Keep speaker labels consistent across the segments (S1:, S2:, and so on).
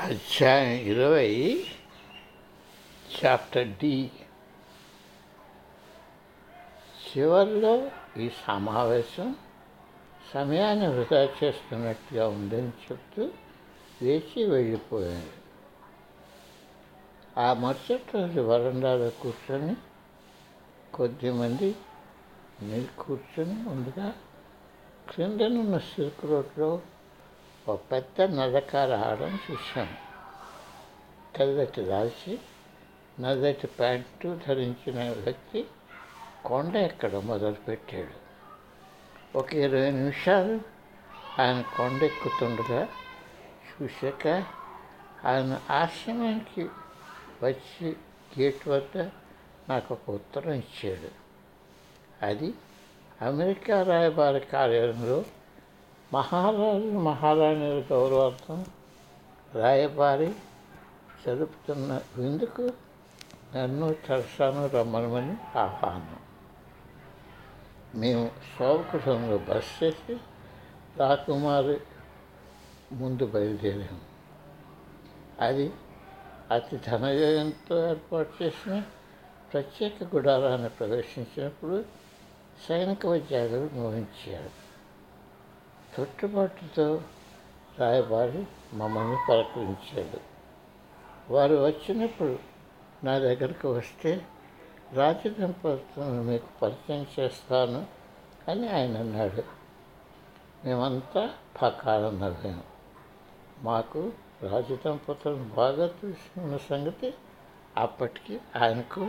S1: అధ్యాయం ఇరవై chapter D. చివరిలో ఈ సమావేశం సమయాన్ని వృధా చేస్తున్నట్టుగా ఉందని చెప్తూ వేచి వెళ్ళిపోయాడు. ఆ మరుసటి రోజు వరండాలో కూర్చొని కొద్దిమంది మీరు కూర్చొని ఉండగా క్రిందనున్న సిల్క్ రోడ్లో ఒక పెద్ద నల్లకార రావడం చూశాను. తెల్లటి దాల్చి నల్లటి ప్యాంటు ధరించిన వ్యక్తి కొండ ఎక్కడ మొదలుపెట్టాడు. ఒక ఇరవై నిమిషాలు ఆయన కొండ ఎక్కుతుండగా చూశాక ఆయన ఆశ్రమానికి వచ్చి గేట్ వద్ద నాకు ఒక ఉత్తరం ఇచ్చాడు. అది అమెరికా రాయబార కార్యాలయంలో మహారాజు మహారాణుల గౌరవార్థం రాయబారి జరుపుతున్న విందుకు నన్ను తెరసాను రమ్మనమని ఆహ్వానం. మేము శోభకుటంలో బస్ చేసి రాకుమారి ముందు బయలుదేరాము అది అతి ధనజయంతో ఏర్పాటు చేసిన ప్రత్యేక గుడారాన్ని ప్రవేశించినప్పుడు సైనిక ఉద్యోగులు మోహించారు చుట్టుబాటుతో రాయబారి మమ్మల్ని పలకరించాడు. వారు వచ్చినప్పుడు నా దగ్గరకు వస్తే రాజదంపతులను మీకు పరిచయం చేస్తాను అని ఆయన అన్నాడు. మేమంతా పకాలం నవ్వాము మాకు రాజదంపతులను బాగా తెలుసుకున్న సంగతి అప్పటికి ఆయనకు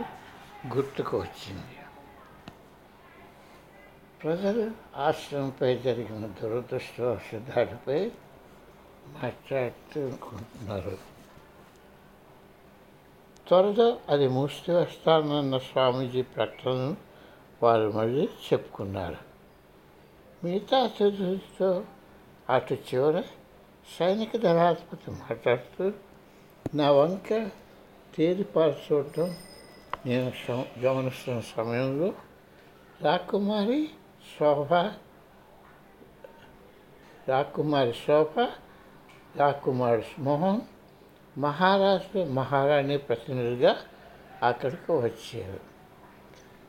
S1: గుర్తుకు వచ్చింది. ప్రజలు ఆశ్రమంపై జరిగిన దురదృష్టవశ దాడిపై మాట్లాడుతున్నారు త్వరగా అది మూసి వస్తానన్న స్వామీజీ ప్రకటనను వారు మళ్ళీ చెప్పుకున్నారు. మిగతా అతిథులతో అటు చివర సైనిక దళాధిపతి మాట్లాడుతూ నా వంక తేరిపారు చూడటం నేను గమనిస్తున్న సమయంలో రాకుమారి శోభ రాకుమారి శోభ రాకుమారి మోహన్ మహారాష్ట్ర మహారాణి ప్రతినిధిగా అక్కడికి వచ్చారు.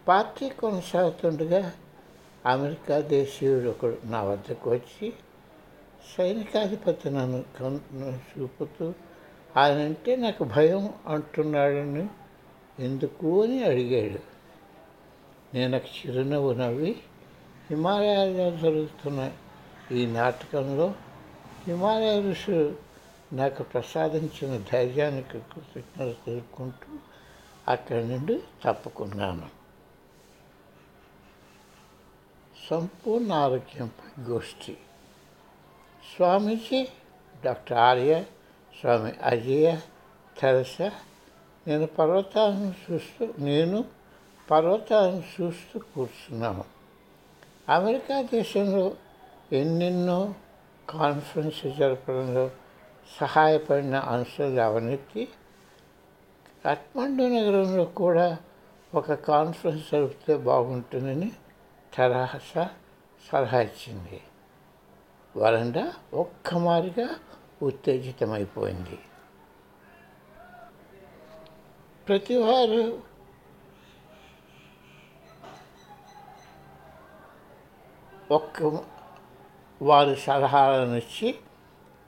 S1: పార్టీ కొనసాగుతుండగా అమెరికా దేశీయుడు ఒకడు నా వద్దకు వచ్చి సైనికాధిపతి నన్ను కన్ను చూపుతూ ఆయనంటే నాకు భయం అంటున్నాడని ఎందుకు? అని అడిగాడు. నేను ఒక చిరునవ్వు నవ్వి హిమాలయాల్లో జరుగుతున్న ఈ నాటకంలో హిమాలయ ఋషులు నాకు ప్రసాదించిన ధైర్యానికి కృతజ్ఞత తెలుపుకుంటూ అక్కడి నుండి తప్పుకున్నాను. సంపూర్ణ ఆరోగ్యంపై గోష్ఠి. స్వామీజీ డాక్టర్ ఆర్య స్వామి అజయ తెరస నేను పర్వతాలను చూస్తూ నేను పర్వతాలను చూస్తూ కూర్చున్నాను. అమెరికా దేశంలో ఎన్నెన్నో కాన్ఫరెన్స్ జరపడంలో సహాయపడిన అంశాలు అవనెత్తి కఠ్మండు నగరంలో కూడా ఒక కాన్ఫరెన్స్ జరిపితే బాగుంటుందని తరహస సలహా ఇచ్చింది. వరండా ఒక్కమారిగా ఉత్తేజితమైపోయింది. ప్రతివారు ఒక్క వారి సలహాలను ఇచ్చి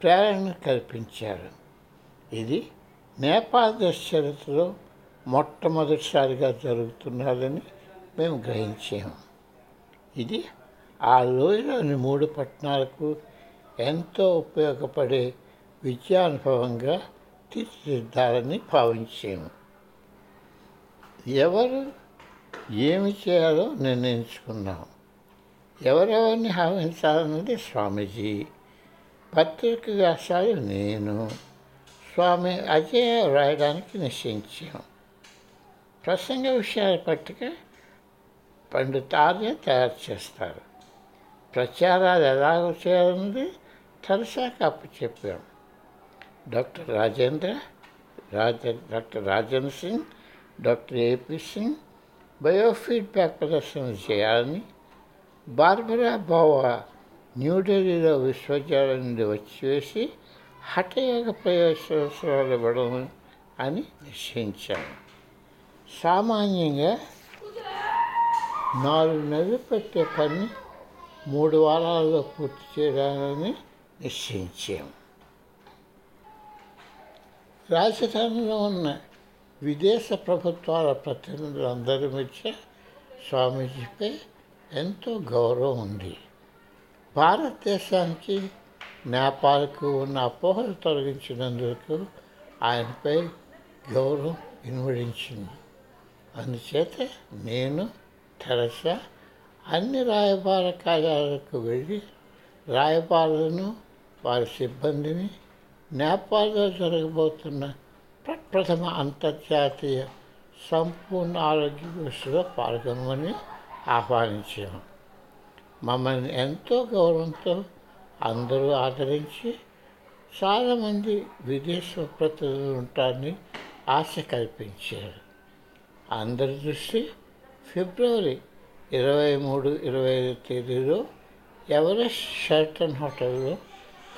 S1: ప్రేరణ కల్పించారు. ఇది నేపాల్ దేశ చరిత్రలో మొట్టమొదటిసారిగా జరుగుతున్నదని మేము గ్రహించాము ఇది ఆ లోయలోని మూడు పట్టణాలకు ఎంతో ఉపయోగపడే విద్యానుభవంగా తీర్చిదిద్దాలని భావించాము ఎవరు ఏమి చేయాలో నిర్ణయించుకున్నాం. ఎవరెవరిని హావించాలన్నది స్వామీజీ. పత్రిక వ్యాసాలు నేను స్వామి అజయ రాయడానికి నిశ్చయించాం. ప్రసంగ విషయాల పట్టిక పండితార్య తయారు చేస్తారు. ప్రచారాలు ఎలా చేయాలన్నది తలసాక అప్పు చెప్పాం. Doctor Rajendra Raja doctor Rajendra Singh doctor AP Singh biofeedback ప్రదర్శన చేయాలని బార్బరా బావా న్యూఢిల్లీలో విశ్వవిద్యాలయం నుండి వచ్చి వేసి హఠయోగ ప్రయోజనాలు ఇవ్వడం అని నిశ్చయించాను. సామాన్యంగా నాలుగు నెలలు పెట్టే పని మూడు వారాల్లో పూర్తి చేయాలని నిశ్చయించాము రాజధానిలో ఉన్న విదేశ ప్రభుత్వాల ప్రతినిధులందరి మధ్య స్వామీజీపై ఎంతో గౌరవం ఉంది. భారతదేశానికి నేపాల్కు ఉన్న అపోహలు తొలగించినందుకు ఆయనపై గౌరవం ఇన్వడించింది. అందుచేత నేను తెరసా అన్ని రాయబార కార్యాలయాలకు వెళ్ళి రాయబారులను వారి సిబ్బందిని నేపాల్లో జరగబోతున్న ప్రప్రథమ అంతర్జాతీయ సంపూర్ణ ఆరోగ్య దృష్టిలో పాల్గొనమని ఆహ్వానించాము. మమ్మల్ని ఎంతో గౌరవంతో అందరూ ఆదరించి చాలామంది విదేశ ప్రతినిధులు ఉంటారని ఆశ కల్పించారు. అందరి దృష్టి ఫిబ్రవరి ఇరవై మూడు ఇరవై ఐదు తేదీలో ఎవరెస్ట్ షెల్టన్ హోటల్లో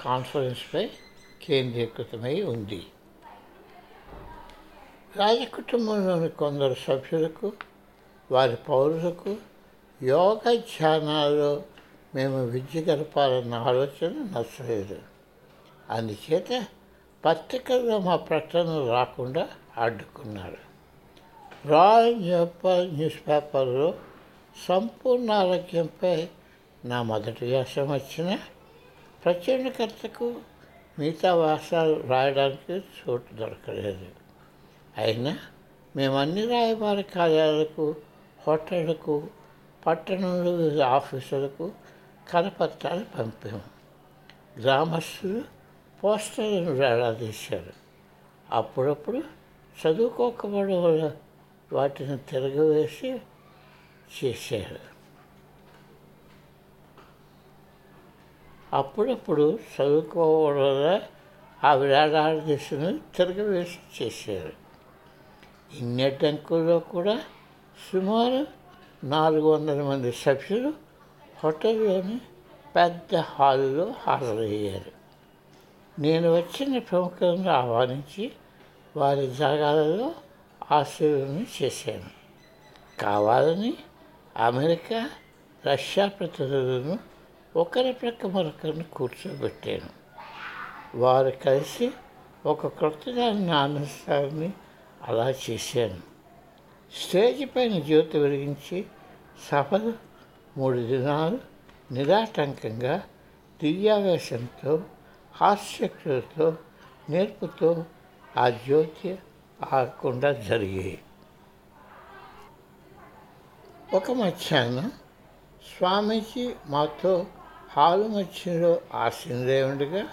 S1: కాన్ఫరెన్స్పై కేంద్రీకృతమై ఉంది. రాజకుటుంబంలోని కొందరు సభ్యులకు వారి పౌరులకు యోగ ధ్యానాలు మేము విద్య గడపాలన్న ఆలోచన నచ్చలేదు. అందుచేత పత్రికల్లో మా ప్రకటన రాకుండా అడ్డుకున్నారు. రాయల్ న్యూపర్ న్యూస్ పేపర్లో సంపూర్ణ ఆరోగ్యంపై నా మొదటి వ్యాసం వచ్చిన ప్రచురణకర్తకు మిగతా వ్యాసాలు రాయడానికి చోటు దొరకలేదు. అయినా మేము అన్ని రాయబార కార్యాలకు హోటళ్ళకు పట్టణంలో ఆఫీసులకు కరపత్రాలు పంపాము గ్రామస్తులు పోస్టర్లను వేలాదీశారు అప్పుడప్పుడు చదువుకోకపోవడం వల్ల వాటిని తిరగవేసి చేశారు. అప్పుడప్పుడు చదువుకోవడం వల్ల ఆ వేలాడదీశను తిరగవేసి చేశారు. ఇన్ని అడ్డంకుల్లో కూడా సుమారు నాలుగు వందల మంది సభ్యులు హోటల్లోని పెద్ద హాల్లో హాజరయ్యారు. నేను వచ్చిన ప్రముఖులను ఆహ్వానించి వారి జాగాలలో ఆశీర్వదం చేశాను. కావాలని అమెరికా రష్యా ప్రతినిధులను ఒకరి ప్రక్క మరొకరిని కూర్చోబెట్టాను. వారు కలిసి ఒక క్రొత్త దాన్ని ఆనందిస్తారని అలా చేశాను. స్టేజ్ పైన జ్యోతి వెలిగించి సభలు మూడు దినాలు నిరాటంకంగా దివ్యావేశంతో హాస్యక్తులతో నేర్పుతో ఆ జ్యోతి ఆగకుండా జరిగాయి. ఒక మధ్యాహ్నం స్వామీజీ మాతో హాలు మధ్యలో ఆశీనులై ఉండగా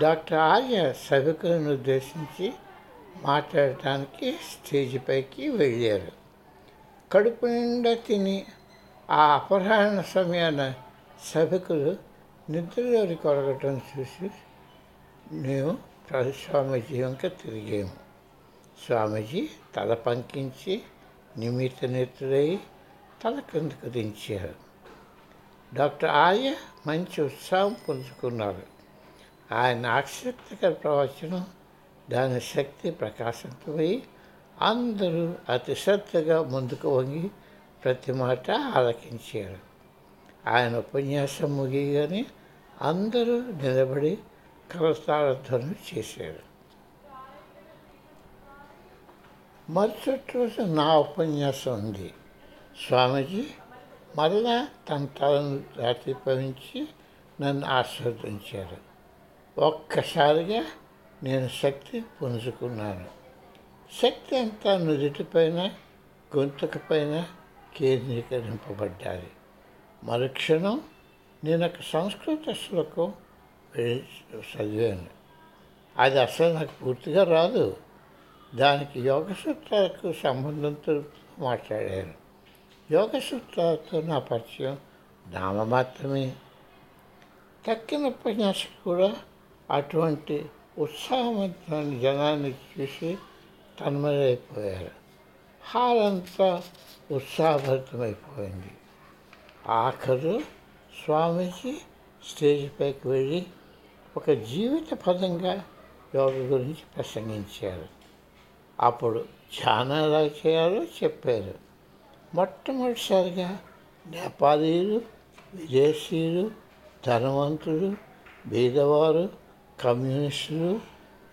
S1: డాక్టర్ ఆర్య సభికులను ఉద్దేశించి మాట్లాడటానికి స్టేజ్ పైకి వెళ్ళారు. కడుపు నిండా తిని ఆ అపరాహ్న సమయాన సభికులు నిద్రలోకి కొరగటం చూసి మేము స్వామీజీ వంక తిరిగాము. స్వామీజీ తల పంకించి నిమిత్త నేత్రుడై తల కిందకు దించారు. డాక్టర్ ఆర్య మంచి ఉత్సాహం పుంజుకున్నారు. ఆయన ఆసక్తికర ప్రవచనం దాని శక్తి ప్రకాశింపై అందరూ అతి శ్రద్ధగా ముందుకు వంగి ప్రతి మాట ఆలకించారు. ఆయన ఉపన్యాసం ముగియగానే అందరూ నిలబడి కరతాళధ్వని చేశారు. మరుసటి రోజు నా ఉపన్యాసం ఉంది. స్వామీజీ మరలా తన తలను రాత్రిపవించి నన్ను ఆస్వాదించారు ఒక్కసారిగా నేను శక్తి పుంజుకున్నాను. శక్తి అంతా నుదుటిపైన గొంతుకపైన కేంద్రీకరింపబడ్డాలి మరుక్షణం నేను ఒక సంస్కృత శ్లోకం చదివాను. అది అసలు నాకు పూర్తిగా రాదు. దానికి యోగ సూత్రాలకు సంబంధంతో మాట్లాడాను. యోగ సూత్రాలతో నా పరిచయం నామమాత్రమే తక్కిన ఉపన్యాసం కూడా అటువంటి ఉత్సాహవంతమైన జనాన్ని చూసి తన్మయైపోయారు హాల్ అంతా ఉత్సాహభరితమైపోయింది. ఆఖరు స్వామీజీ స్టేజ్ పైకి వెళ్ళి ఒక జీవిత పదంగా యోగ గురించి ప్రసంగించారు. అప్పుడు ధ్యానం ఎలా చేయాలో చెప్పారు. మొట్టమొదటిసారిగా నేపాలీలు విదేశీయులు ధనవంతులు బీదవారు కమ్యూనిస్టులు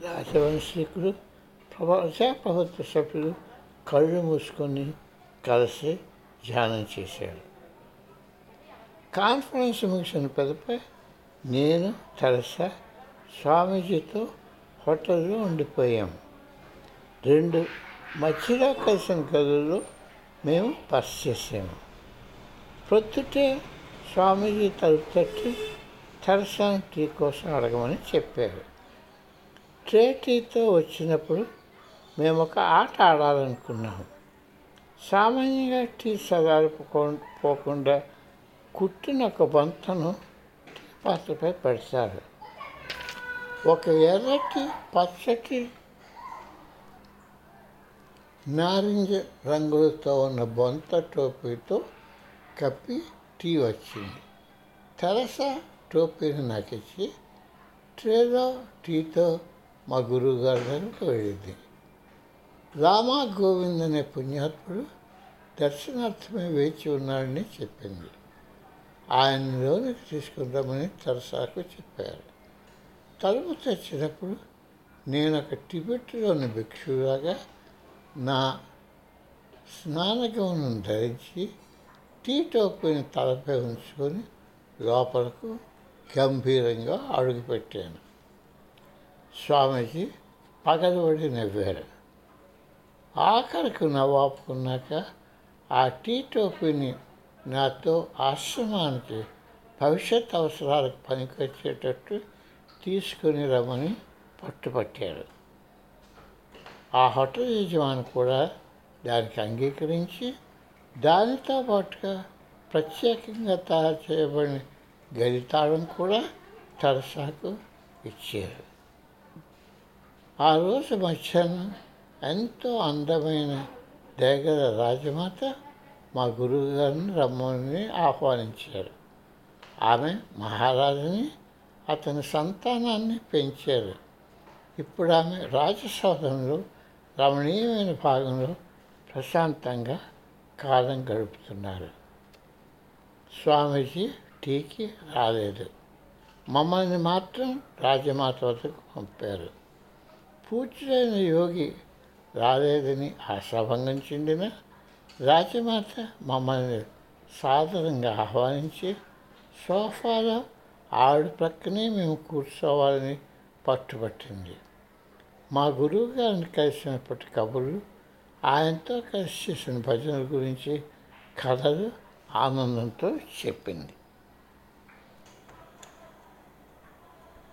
S1: రాజవంశీకులు ప్రజా ప్రభుత్వ సభ్యులు కళ్ళు మూసుకొని కలిసి ధ్యానం చేశారు. కాన్ఫరెన్స్ ముగిసిన పెదపై నేను తెరసా స్వామీజీతో హోటల్లో ఉండిపోయాము రెండు మధ్యలో కలిసిన గదుల్లో మేము బస్ చేసాము ప్రొద్దుటే స్వామీజీ తలుపు తట్టి తెరసాని టీ కోసం అడగమని చెప్పారు. ట్రే టీతో వచ్చినప్పుడు మేము ఒక ఆట ఆడాలనుకున్నాము. సామాన్యంగా టీ సదారిపోకుండా పోకుండా కుట్టిన ఒక బంతను టీ పాత్రపై పెడతారు. ఒక ఎర్రటి పచ్చటి నారింజ రంగులతో ఉన్న బొంత టోపీతో కప్పి టీ వచ్చింది. తెరస టోపీని నాకు ఇచ్చి ట్రేలో టీతో మా గురువు గారి దగ్గరకు వెళ్ళింది. రామా గోవింద్ అనే పుణ్యాత్ముడు దర్శనార్థమే వేచి ఉన్నాడని చెప్పింది. ఆయనలోని తీసుకుందామని తెరసాకు చెప్పారు. తలుపు తెచ్చినప్పుడు నేను ఒక టిబెట్లోని భిక్షులాగా నా స్నానగమనం ధరించి టీ టోపీని తలపై ఉంచుకొని లోపలకు గంభీరంగా అడుగుపెట్టాను. స్వామీజీ పగలబడి నవ్వారు. ఆఖరికి నవ్వాపుకున్నాక ఆ టీ టోపీని నాతో ఆశ్రమానికి భవిష్యత్ అవసరాలకు పనికొచ్చేటట్టు తీసుకుని రమ్మని పట్టుపట్టారు. ఆ హోటల్ యజమాని కూడా దానికి అంగీకరించి దానితో పాటుగా ప్రత్యేకంగా తయారు చేయబడిన గడితాళం కూడా తెరసాకు ఇచ్చారు. ఆ రోజు మధ్యాహ్నం ఎంతో అందమైన దేగల రాజమాత మా గురువు గారిని రమ్మని ఆహ్వానించారు. ఆమె మహారాజుని అతని సంతానాన్ని పెంచారు. ఇప్పుడు ఆమె రాజసౌధంలో రమణీయమైన భాగంలో ప్రశాంతంగా కాలం గడుపుతున్నారు. స్వామీజీ టీకి రాలేదు. మమ్మల్ని మాత్రం రాజమాత వద్దకు పంపారు. పూర్తిదైన యోగి రాలేదని ఆశాభంగం చెందిన రాజమాత మమ్మల్ని సాధారణంగా ఆహ్వానించి సోఫాలో ఆవిడ ప్రక్కనే మేము కూర్చోవాలని పట్టుబట్టింది. మా గురువు గారిని కలిసినప్పటి కబుర్లు ఆయనతో కలిసి చేసిన భజనల గురించి కథలు ఆనందంతో చెప్పింది.